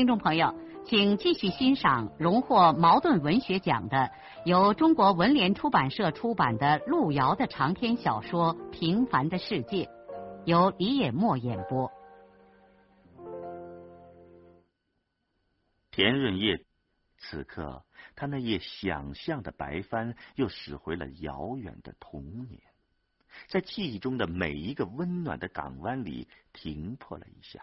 听众朋友，请继续欣赏荣获茅盾文学奖的、由中国文联出版社出版的路遥的长篇小说《平凡的世界》，由李野墨演播。田润叶，此刻他那页想象的白帆又驶回了遥远的童年，在记忆中的每一个温暖的港湾里停泊了一下。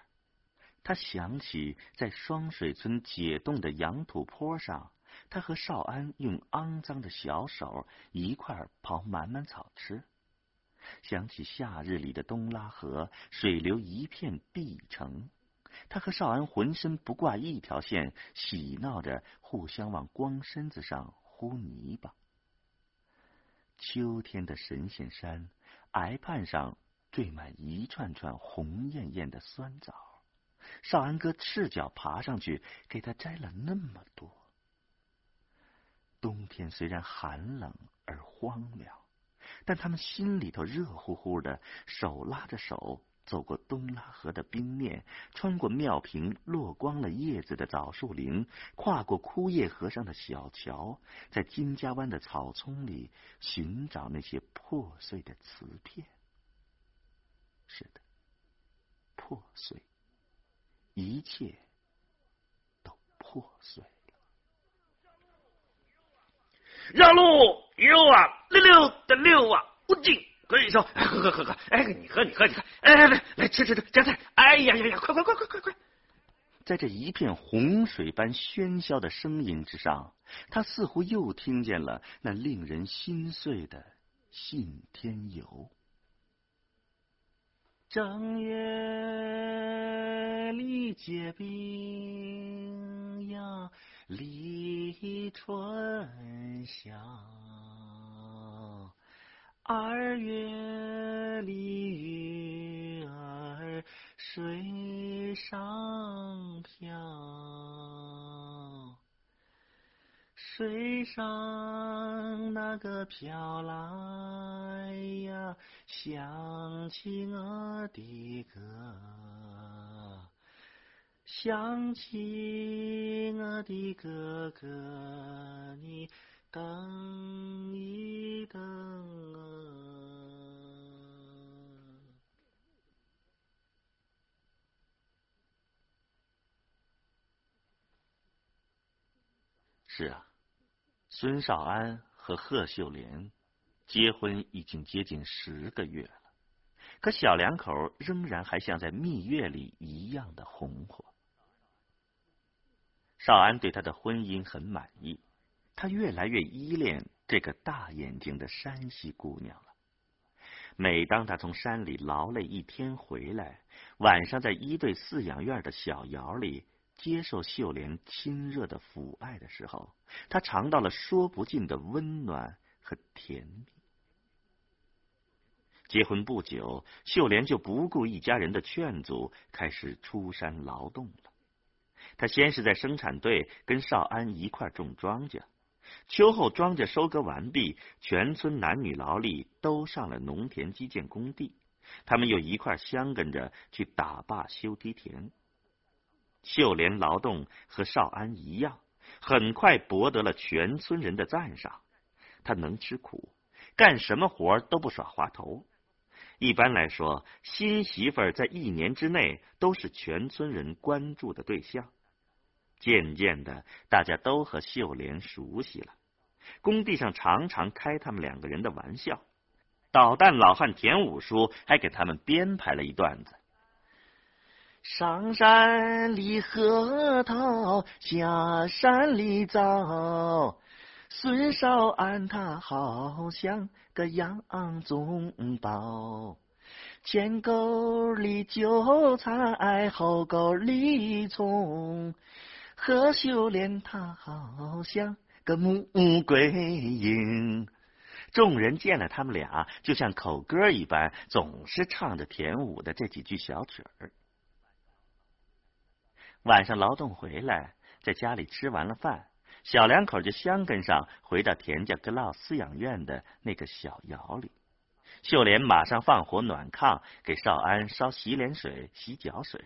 他想起在双水村解冻的羊土坡上，他和少安用肮脏的小手一块刨满满草吃；想起夏日里的东拉河，水流一片碧城，他和少安浑身不挂一条线，喜闹着互相往光身子上糊泥巴。秋天的神仙山崖畔上缀满一串串红艳艳的酸枣。少安哥赤脚爬上去，给他摘了那么多。冬天虽然寒冷而荒凉，但他们心里头热乎乎的，手拉着手走过东拉河的冰面，穿过庙坪落光了叶子的枣树林，跨过枯叶河上的小桥，在金家湾的草丛里寻找那些破碎的瓷片。是的，破碎。一切都破碎了。让路，溜啊，溜溜的溜啊，不敬，喝一口，喝喝喝喝，哎，你喝你喝你喝，哎来来来吃吃吃夹菜，哎呀呀呀，快快快快快快！在这一片洪水般喧嚣的声音之上，他似乎又听见了那令人心碎的信天游。正月里结冰呀，立春晓；二月里鱼儿水上漂。水上那个飘来呀，想起我的哥，想起我的哥哥，你等一等啊！是啊。孙少安和贺秀莲结婚已经接近十个月了，可小两口仍然还像在蜜月里一样的红火。少安对他的婚姻很满意，他越来越依恋这个大眼睛的山西姑娘了。每当他从山里劳累一天回来，晚上在一队饲养院的小窑里。接受秀莲亲热的抚爱的时候，他尝到了说不尽的温暖和甜蜜。结婚不久，秀莲就不顾一家人的劝阻，开始出山劳动了。他先是在生产队跟少安一块种庄稼，秋后庄稼收割完毕，全村男女劳力都上了农田基建工地，他们又一块相跟着去打坝修梯田。秀莲劳动和少安一样，很快博得了全村人的赞赏。他能吃苦，干什么活都不耍滑头。一般来说，新媳妇在一年之内都是全村人关注的对象。渐渐的，大家都和秀莲熟悉了。工地上常常开他们两个人的玩笑。捣蛋老汉田五叔还给他们编排了一段子。上山里核桃，下山里枣。孙少安他好像个养宗保，前沟里韭菜，后沟里葱，何秀莲她好像个穆桂英。众人见了他们俩，就像口歌一般，总是唱着甜舞的这几句小曲儿。晚上劳动回来，在家里吃完了饭，小两口就相跟上，回到田家格劳饲养院的那个小窑里。秀莲马上放火暖炕，给少安烧洗脸水、洗脚水。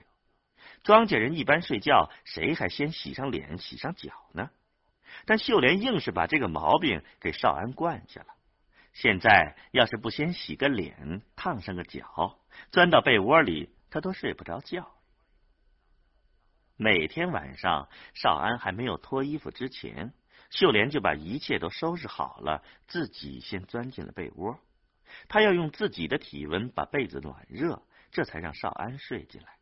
庄稼人一般睡觉，谁还先洗上脸、洗上脚呢？但秀莲硬是把这个毛病给少安惯下了。现在要是不先洗个脸、烫上个脚，钻到被窝里，他都睡不着觉。每天晚上，少安还没有脱衣服之前，秀莲就把一切都收拾好了，自己先钻进了被窝。她要用自己的体温把被子暖热，这才让少安睡进来。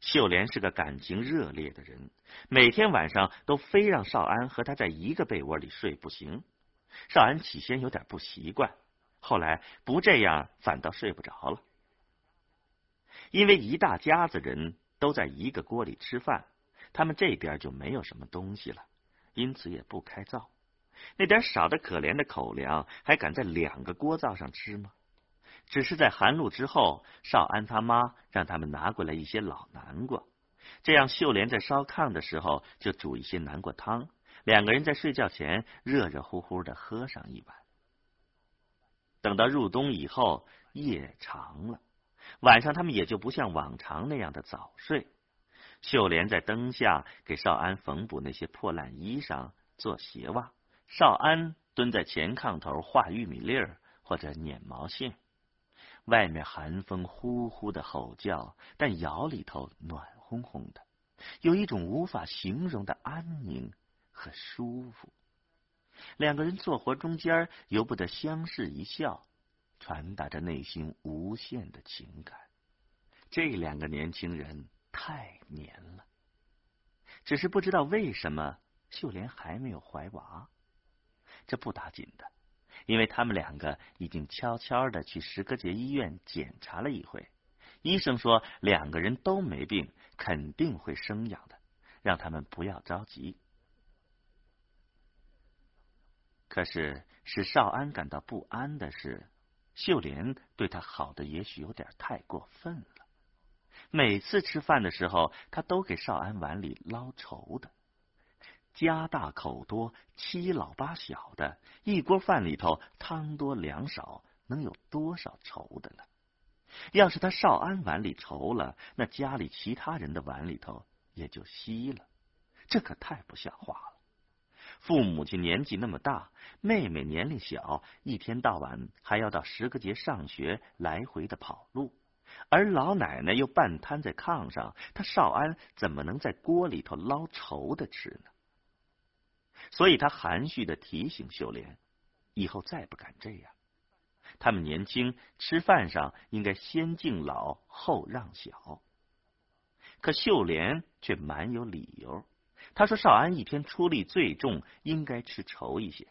秀莲是个感情热烈的人，每天晚上都非让少安和她在一个被窝里睡不行。少安起先有点不习惯，后来不这样反倒睡不着了。因为一大家子人都在一个锅里吃饭，他们这边就没有什么东西了，因此也不开灶。那点少的可怜的口粮，还敢在两个锅灶上吃吗？只是在寒露之后，少安他妈让他们拿过来一些老南瓜，这样秀莲在烧炕的时候就煮一些南瓜汤。两个人在睡觉前热热乎乎的喝上一碗。等到入冬以后，夜长了，晚上他们也就不像往常那样的早睡。秀莲在灯下给少安缝补那些破烂衣裳、做鞋袜，少安蹲在前炕头画玉米粒儿或者捻毛线。外面寒风呼呼的吼叫，但窑里头暖烘烘的，有一种无法形容的安宁。和舒服，两个人做活中间由不得相视一笑，传达着内心无限的情感。这两个年轻人太黏了，只是不知道为什么秀莲还没有怀娃。这不打紧的，因为他们两个已经悄悄的去石歌节医院检查了一回，医生说两个人都没病，肯定会生养的，让他们不要着急。可是使少安感到不安的是，秀莲对他好的也许有点太过分了。每次吃饭的时候，他都给少安碗里捞稠的，家大口多，七老八小的，一锅饭里头汤多粮少，能有多少稠的呢？要是他少安碗里稠了，那家里其他人的碗里头也就稀了，这可太不像话了。父母亲年纪那么大，妹妹年龄小，一天到晚还要到十个节上学，来回的跑路，而老奶奶又半瘫在炕上，他少安怎么能在锅里头捞稠的吃呢？所以他含蓄的提醒秀莲，以后再不敢这样。他们年轻，吃饭上应该先敬老后让小。可秀莲却蛮有理由。他说：“少安一天出力最重，应该吃稠一些。”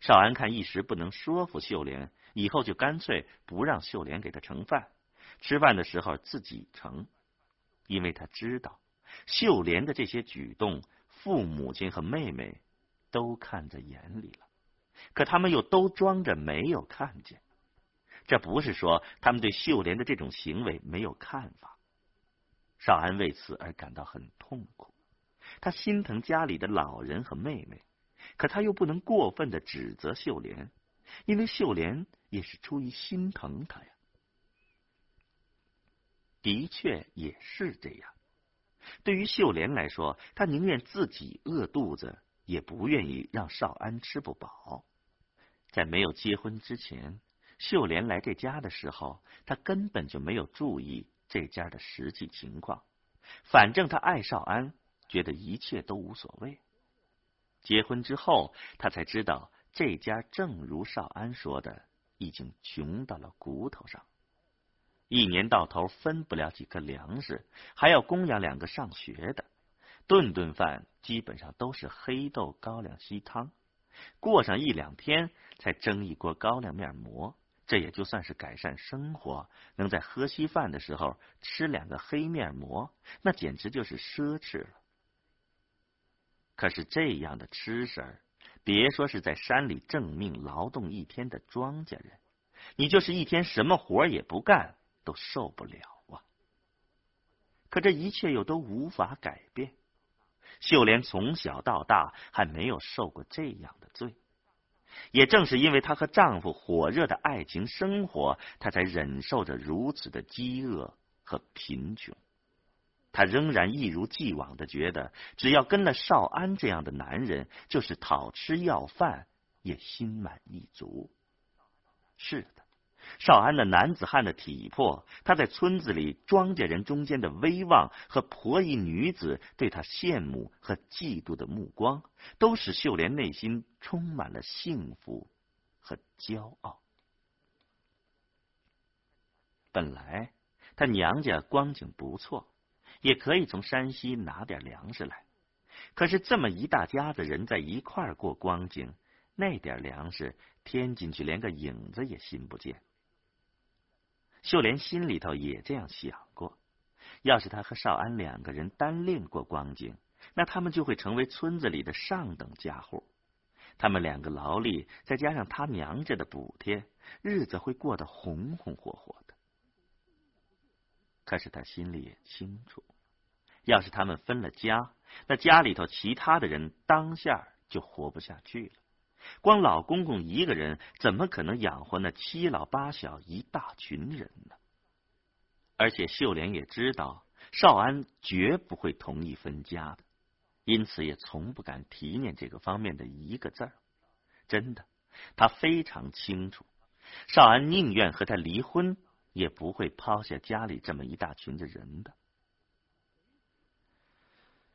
少安看一时不能说服秀莲，以后就干脆不让秀莲给他盛饭，吃饭的时候自己盛，因为他知道秀莲的这些举动，父母亲和妹妹都看在眼里了，可他们又都装着没有看见。这不是说他们对秀莲的这种行为没有看法，少安为此而感到很痛苦。他心疼家里的老人和妹妹，可他又不能过分的指责秀莲，因为秀莲也是出于心疼他呀。的确也是这样。对于秀莲来说，她宁愿自己饿肚子，也不愿意让少安吃不饱。在没有结婚之前，秀莲来这家的时候，她根本就没有注意这家的实际情况。反正她爱少安。觉得一切都无所谓。结婚之后，他才知道这家正如少安说的，已经穷到了骨头上，一年到头分不了几个粮食，还要供养两个上学的，顿顿饭基本上都是黑豆高粱稀汤，过上一两天才蒸一锅高粱面馍，这也就算是改善生活。能在喝稀饭的时候吃两个黑面馍，那简直就是奢侈了。可是这样的吃食儿，别说是在山里正命劳动一天的庄稼人，你就是一天什么活也不干，都受不了啊！可这一切又都无法改变。秀莲从小到大还没有受过这样的罪，也正是因为她和丈夫火热的爱情生活，她才忍受着如此的饥饿和贫穷。他仍然一如既往的觉得，只要跟了少安这样的男人，就是讨吃要饭也心满意足。是的，少安的男子汉的体魄，他在村子里庄稼人中间的威望和婆姨女子对他羡慕和嫉妒的目光，都使秀莲内心充满了幸福和骄傲。本来他娘家光景不错。也可以从山西拿点粮食来，可是这么一大家子人在一块儿过光景，那点粮食添进去连个影子也寻不见。秀莲心里头也这样想过，要是他和少安两个人单另过光景，那他们就会成为村子里的上等家户。他们两个劳力，再加上他娘家的补贴，日子会过得红红火火的。可是他心里也清楚。要是他们分了家，那家里头其他的人当下就活不下去了。光老公公一个人，怎么可能养活那七老八小一大群人呢？而且秀莲也知道少安绝不会同意分家的，因此也从不敢提念这个方面的一个字儿。真的，他非常清楚，少安宁愿和他离婚，也不会抛下家里这么一大群的人的。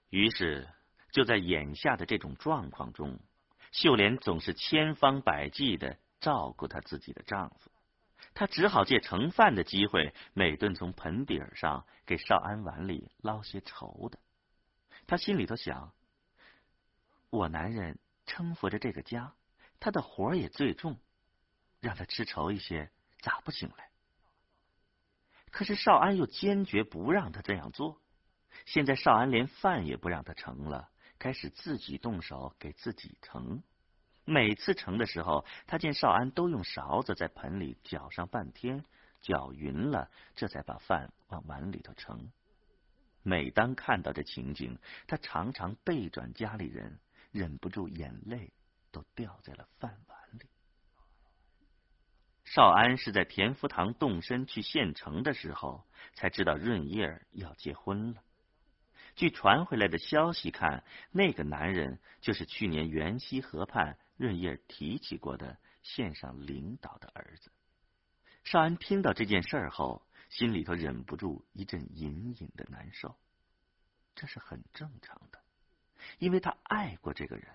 于是，就在眼下的这种状况中，秀莲总是千方百计的照顾她自己的丈夫。她只好借盛饭的机会，每顿从盆底儿上给少安碗里捞些稠的。她心里头想：我男人撑扶着这个家，他的活也最重，让他吃稠一些，咋不行嘞？可是少安又坚决不让他这样做。现在少安连饭也不让他盛了，开始自己动手给自己盛。每次盛的时候，他见少安都用勺子在盆里搅上半天，搅匀了，这才把饭往碗里头盛。每当看到这情景，他常常背转家里人，忍不住眼泪都掉在了饭碗里。少安是在田福堂动身去县城的时候，才知道润叶要结婚了。据传回来的消息看，那个男人就是去年元溪河畔润叶提起过的县上领导的儿子。少安听到这件事后，心里头忍不住一阵隐隐的难受。这是很正常的，因为他爱过这个人，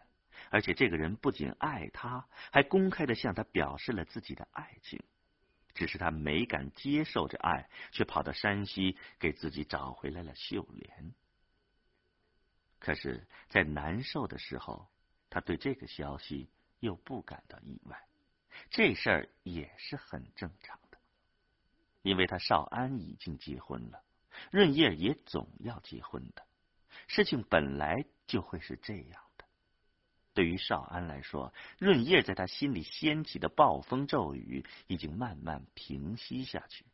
而且这个人不仅爱他，还公开的向他表示了自己的爱情。只是他没敢接受这爱，却跑到山西给自己找回来了秀莲。可是，在难受的时候，他对这个消息又不感到意外。这事儿也是很正常的，因为他少安已经结婚了，润叶也总要结婚的。事情本来就会是这样的。对于少安来说，润叶在他心里掀起的暴风骤雨已经慢慢平息下去，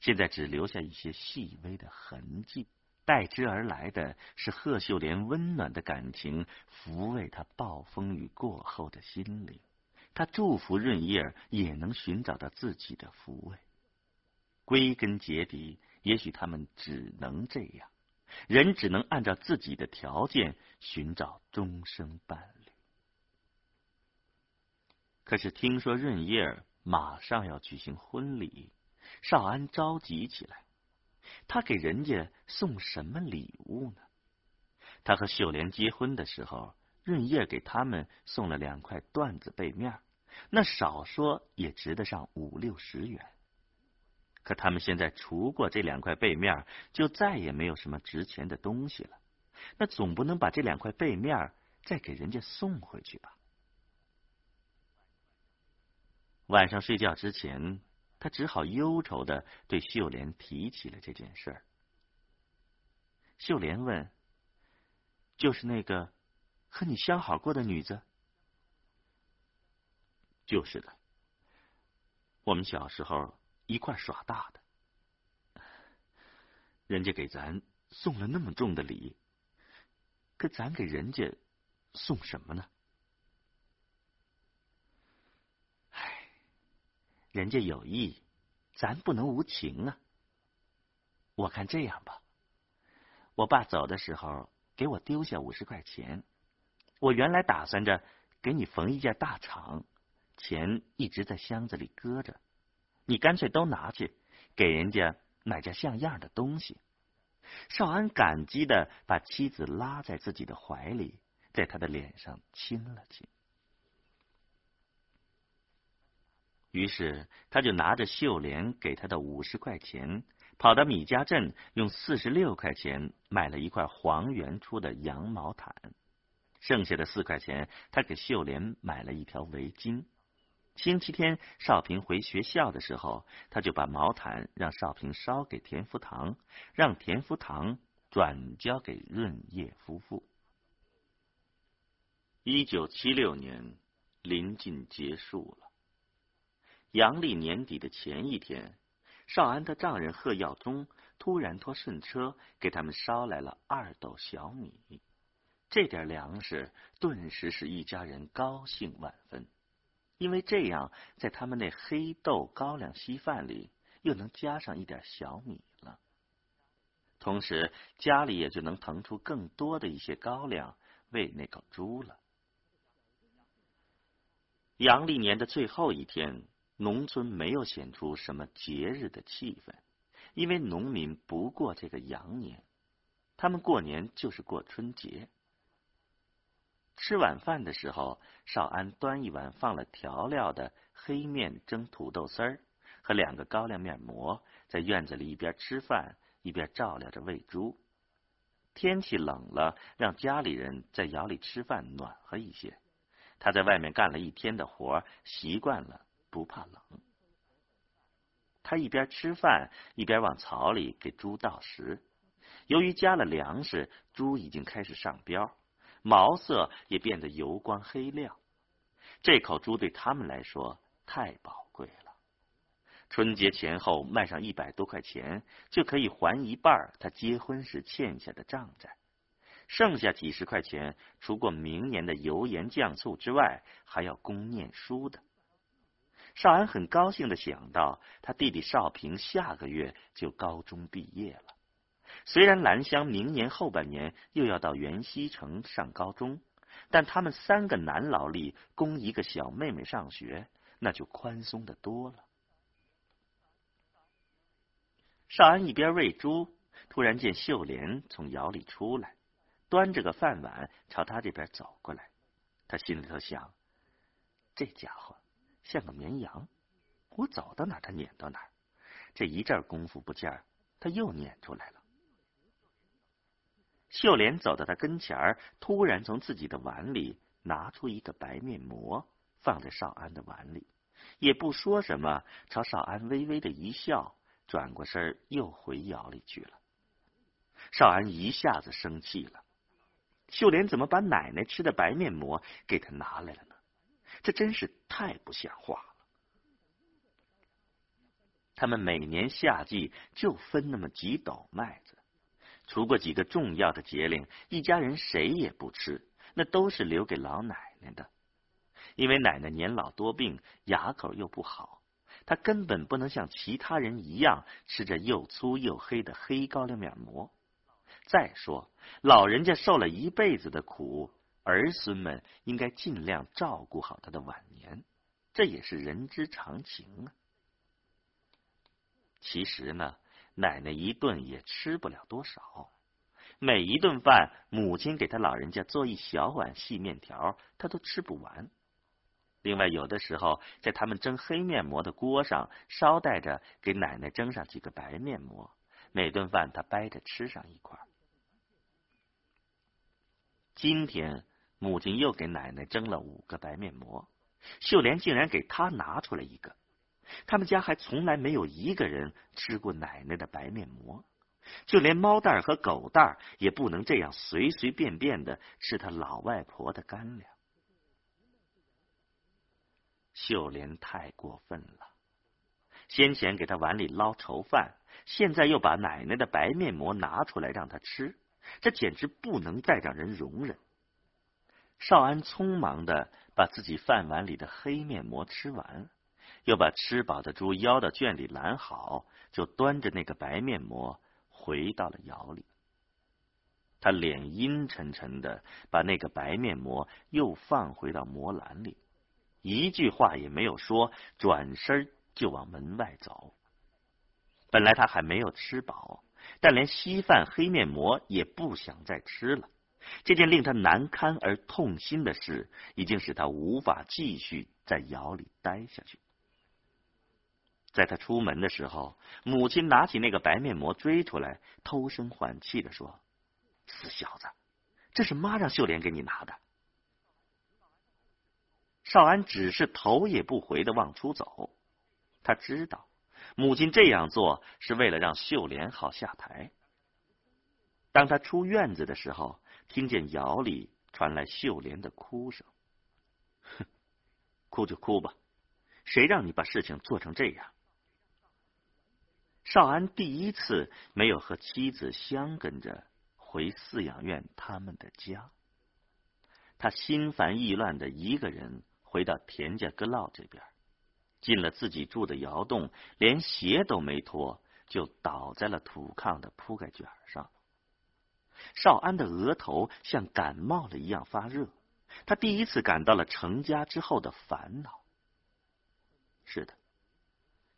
现在只留下一些细微的痕迹。代之而来的是贺秀莲温暖的感情，抚慰他暴风雨过后的心灵。他祝福润叶也能寻找到自己的抚慰。归根结底，也许他们只能这样，人只能按照自己的条件寻找终生伴侣。可是听说润叶马上要举行婚礼，少安着急起来。他给人家送什么礼物呢？他和秀莲结婚的时候，润叶给他们送了两块缎子被面，那少说也值得上五六十元。可他们现在除过这两块被面，就再也没有什么值钱的东西了。那总不能把这两块被面再给人家送回去吧？晚上睡觉之前。他只好忧愁的对秀莲提起了这件事。秀莲问：“就是那个和你相好过的女子？就是的，我们小时候一块耍大的。人家给咱送了那么重的礼，可咱给人家送什么呢？人家有意，咱不能无情啊。我看这样吧，我爸走的时候给我丢下五十块钱，我原来打算着给你缝一件大氅，钱一直在箱子里搁着，你干脆都拿去给人家。买件像样的东西。少安感激的把妻子拉在自己的怀里，在他的脸上亲了亲。于是，他就拿着秀莲给他的五十块钱，跑到米家镇，用四十六块钱买了一块黄元出的羊毛毯，剩下的四块钱，他给秀莲买了一条围巾。星期天，少平回学校的时候，他就把毛毯让少平捎给田福堂，让田福堂转交给润叶夫妇。一九七六年临近结束了，阳历年底的前一天，少安的丈人贺耀宗突然托顺车给他们捎来了二斗小米，这点粮食顿时使一家人高兴万分。因为这样，在他们那黑豆高粱稀饭里又能加上一点小米了，同时家里也就能腾出更多的一些高粱喂那口猪了。阳历年的最后一天，农村没有显出什么节日的气氛，因为农民不过这个阳年，他们过年就是过春节。吃晚饭的时候，少安端一碗放了调料的黑面蒸土豆丝儿和两个高粱面馍，在院子里一边吃饭一边照料着喂猪。天气冷了，让家里人在窑里吃饭暖和一些。他在外面干了一天的活，习惯了不怕冷。他一边吃饭一边往槽里给猪倒食。由于加了粮食，猪已经开始上膘。毛色也变得油光黑亮，这口猪对他们来说太宝贵了。春节前后卖上一百多块钱，就可以还一半他结婚时欠下的账债，剩下几十块钱，除过明年的油盐酱醋之外，还要供念书的。少安很高兴的想到，他弟弟少平下个月就高中毕业了。虽然兰香明年后半年又要到元溪城上高中，但他们三个男劳力供一个小妹妹上学，那就宽松的多了。少安一边喂猪，突然见秀莲从窑里出来，端着个饭碗朝他这边走过来。他心里头想：这家伙像个绵羊，我走到哪他撵到哪。这一阵功夫不见，他又撵出来了。秀莲走到他跟前儿，突然从自己的碗里拿出一个白面馍，放在少安的碗里，也不说什么，朝少安微微的一笑，转过身又回窑里去了。少安一下子生气了，秀莲怎么把奶奶吃的白面馍给他拿来了？这真是太不像话了。他们每年夏季就分那么几斗麦子。除过几个重要的节令，一家人谁也不吃，那都是留给老奶奶的。因为奶奶年老多病，牙口又不好，她根本不能像其他人一样吃着又粗又黑的黑高粱面馍。再说，老人家受了一辈子的苦，儿孙们应该尽量照顾好他的晚年，这也是人之常情啊。其实呢。奶奶一顿也吃不了多少，每一顿饭，母亲给他老人家做一小碗细面条，他都吃不完。另外，有的时候在他们蒸黑面馍的锅上捎带着给奶奶蒸上几个白面馍，每顿饭他掰着吃上一块。今天母亲又给奶奶蒸了五个白面馍，秀莲竟然给他拿出来一个。他们家还从来没有一个人吃过奶奶的白面馍，就连猫蛋儿和狗蛋儿也不能这样随随便便的吃他老外婆的干粮。秀莲太过分了，先前给他碗里捞稠饭，现在又把奶奶的白面馍拿出来让他吃，这简直不能再让人容忍。少安匆忙的把自己饭碗里的黑面馍吃完，又把吃饱的猪邀到圈里拦好，就端着那个白面馍回到了窑里。他脸阴沉沉的把那个白面馍又放回到馍篮里。一句话也没有说，转身就往门外走。本来他还没有吃饱，但连稀饭、黑面馍也不想再吃了。这件令他难堪而痛心的事，已经使他无法继续在窑里待下去。在他出门的时候，母亲拿起那个白面馍追出来，偷声换气的说：“死小子，这是妈让秀莲给你拿的。”少安只是头也不回的往出走，他知道母亲这样做是为了让秀莲好下台。当他出院子的时候，听见窑里传来秀莲的哭声。哼，哭就哭吧，谁让你把事情做成这样？少安第一次没有和妻子相跟着回饲养院他们的家，他心烦意乱的一个人。回到田家阁老这边，进了自己住的窑洞，连鞋都没脱，就倒在了土炕的铺盖卷上。少安的额头像感冒了一样发热，他第一次感到了成家之后的烦恼。是的，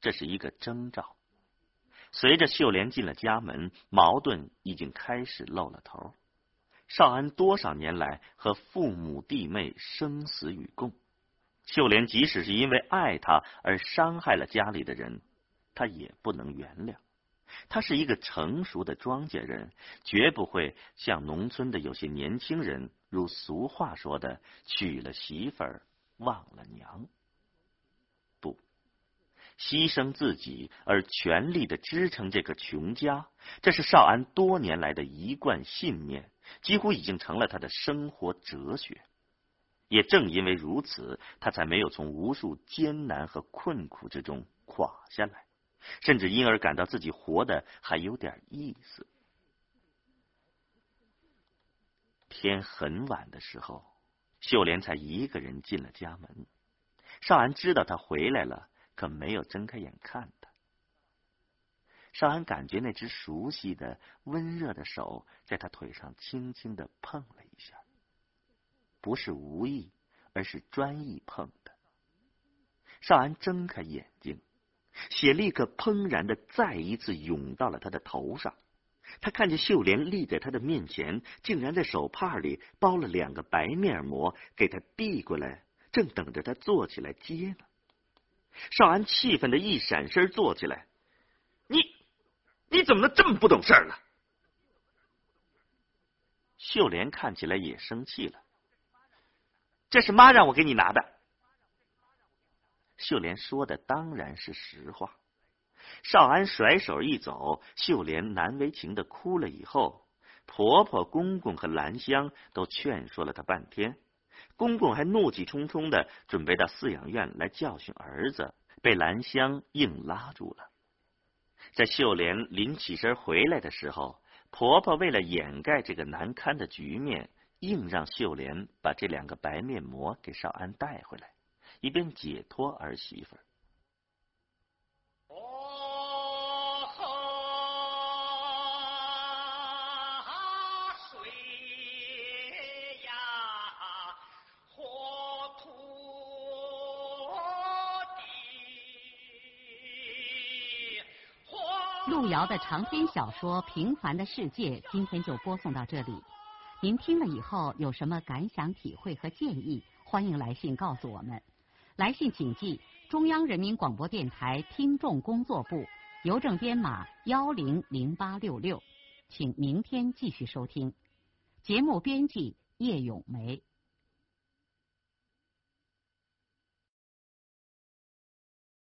这是一个征兆。随着秀莲进了家门，矛盾已经开始露了头。少安多少年来和父母弟妹生死与共。秀莲即使是因为爱他而伤害了家里的人，他也不能原谅。他是一个成熟的庄稼人，绝不会像农村的有些年轻人，如俗话说的“娶了媳妇儿忘了娘”。不，牺牲自己而全力的支撑这个穷家，这是少安多年来的一贯信念，几乎已经成了他的生活哲学。也正因为如此，他才没有从无数艰难和困苦之中垮下来，甚至因而感到自己活得还有点意思。天很晚的时候，秀莲才一个人进了家门。少安知道他回来了，可没有睁开眼看他。少安感觉那只熟悉的、温热的手在他腿上轻轻的碰了一下。不是无意，而是专意碰的。少安睁开眼睛，血立刻砰然的再一次涌到了他的头上。他看见秀莲立在他的面前，竟然在手帕里包了两个白面膜，给他递过来，正等着他坐起来接呢。少安气愤的一闪身坐起来：“你，你怎么能这么不懂事儿呢？”秀莲看起来也生气了。这是妈让我给你拿的。秀莲说的当然是实话。少安甩手一走，秀莲难为情的哭了。以后，婆婆、公公和兰香都劝说了她半天。公公还怒气冲冲的准备到饲养院来教训儿子，被兰香硬拉住了。在秀莲临起身回来的时候，婆婆为了掩盖这个难堪的局面。硬让秀莲把这两个白面膜给少安带回来，以便解脱儿媳妇儿。路遥的长篇小说《平凡的世界》，今天就播送到这里。您听了以后有什么感想、体会和建议？欢迎来信告诉我们。来信请寄中央人民广播电台听众工作部，邮政编码幺零零八六六。请明天继续收听。节目编辑叶咏梅。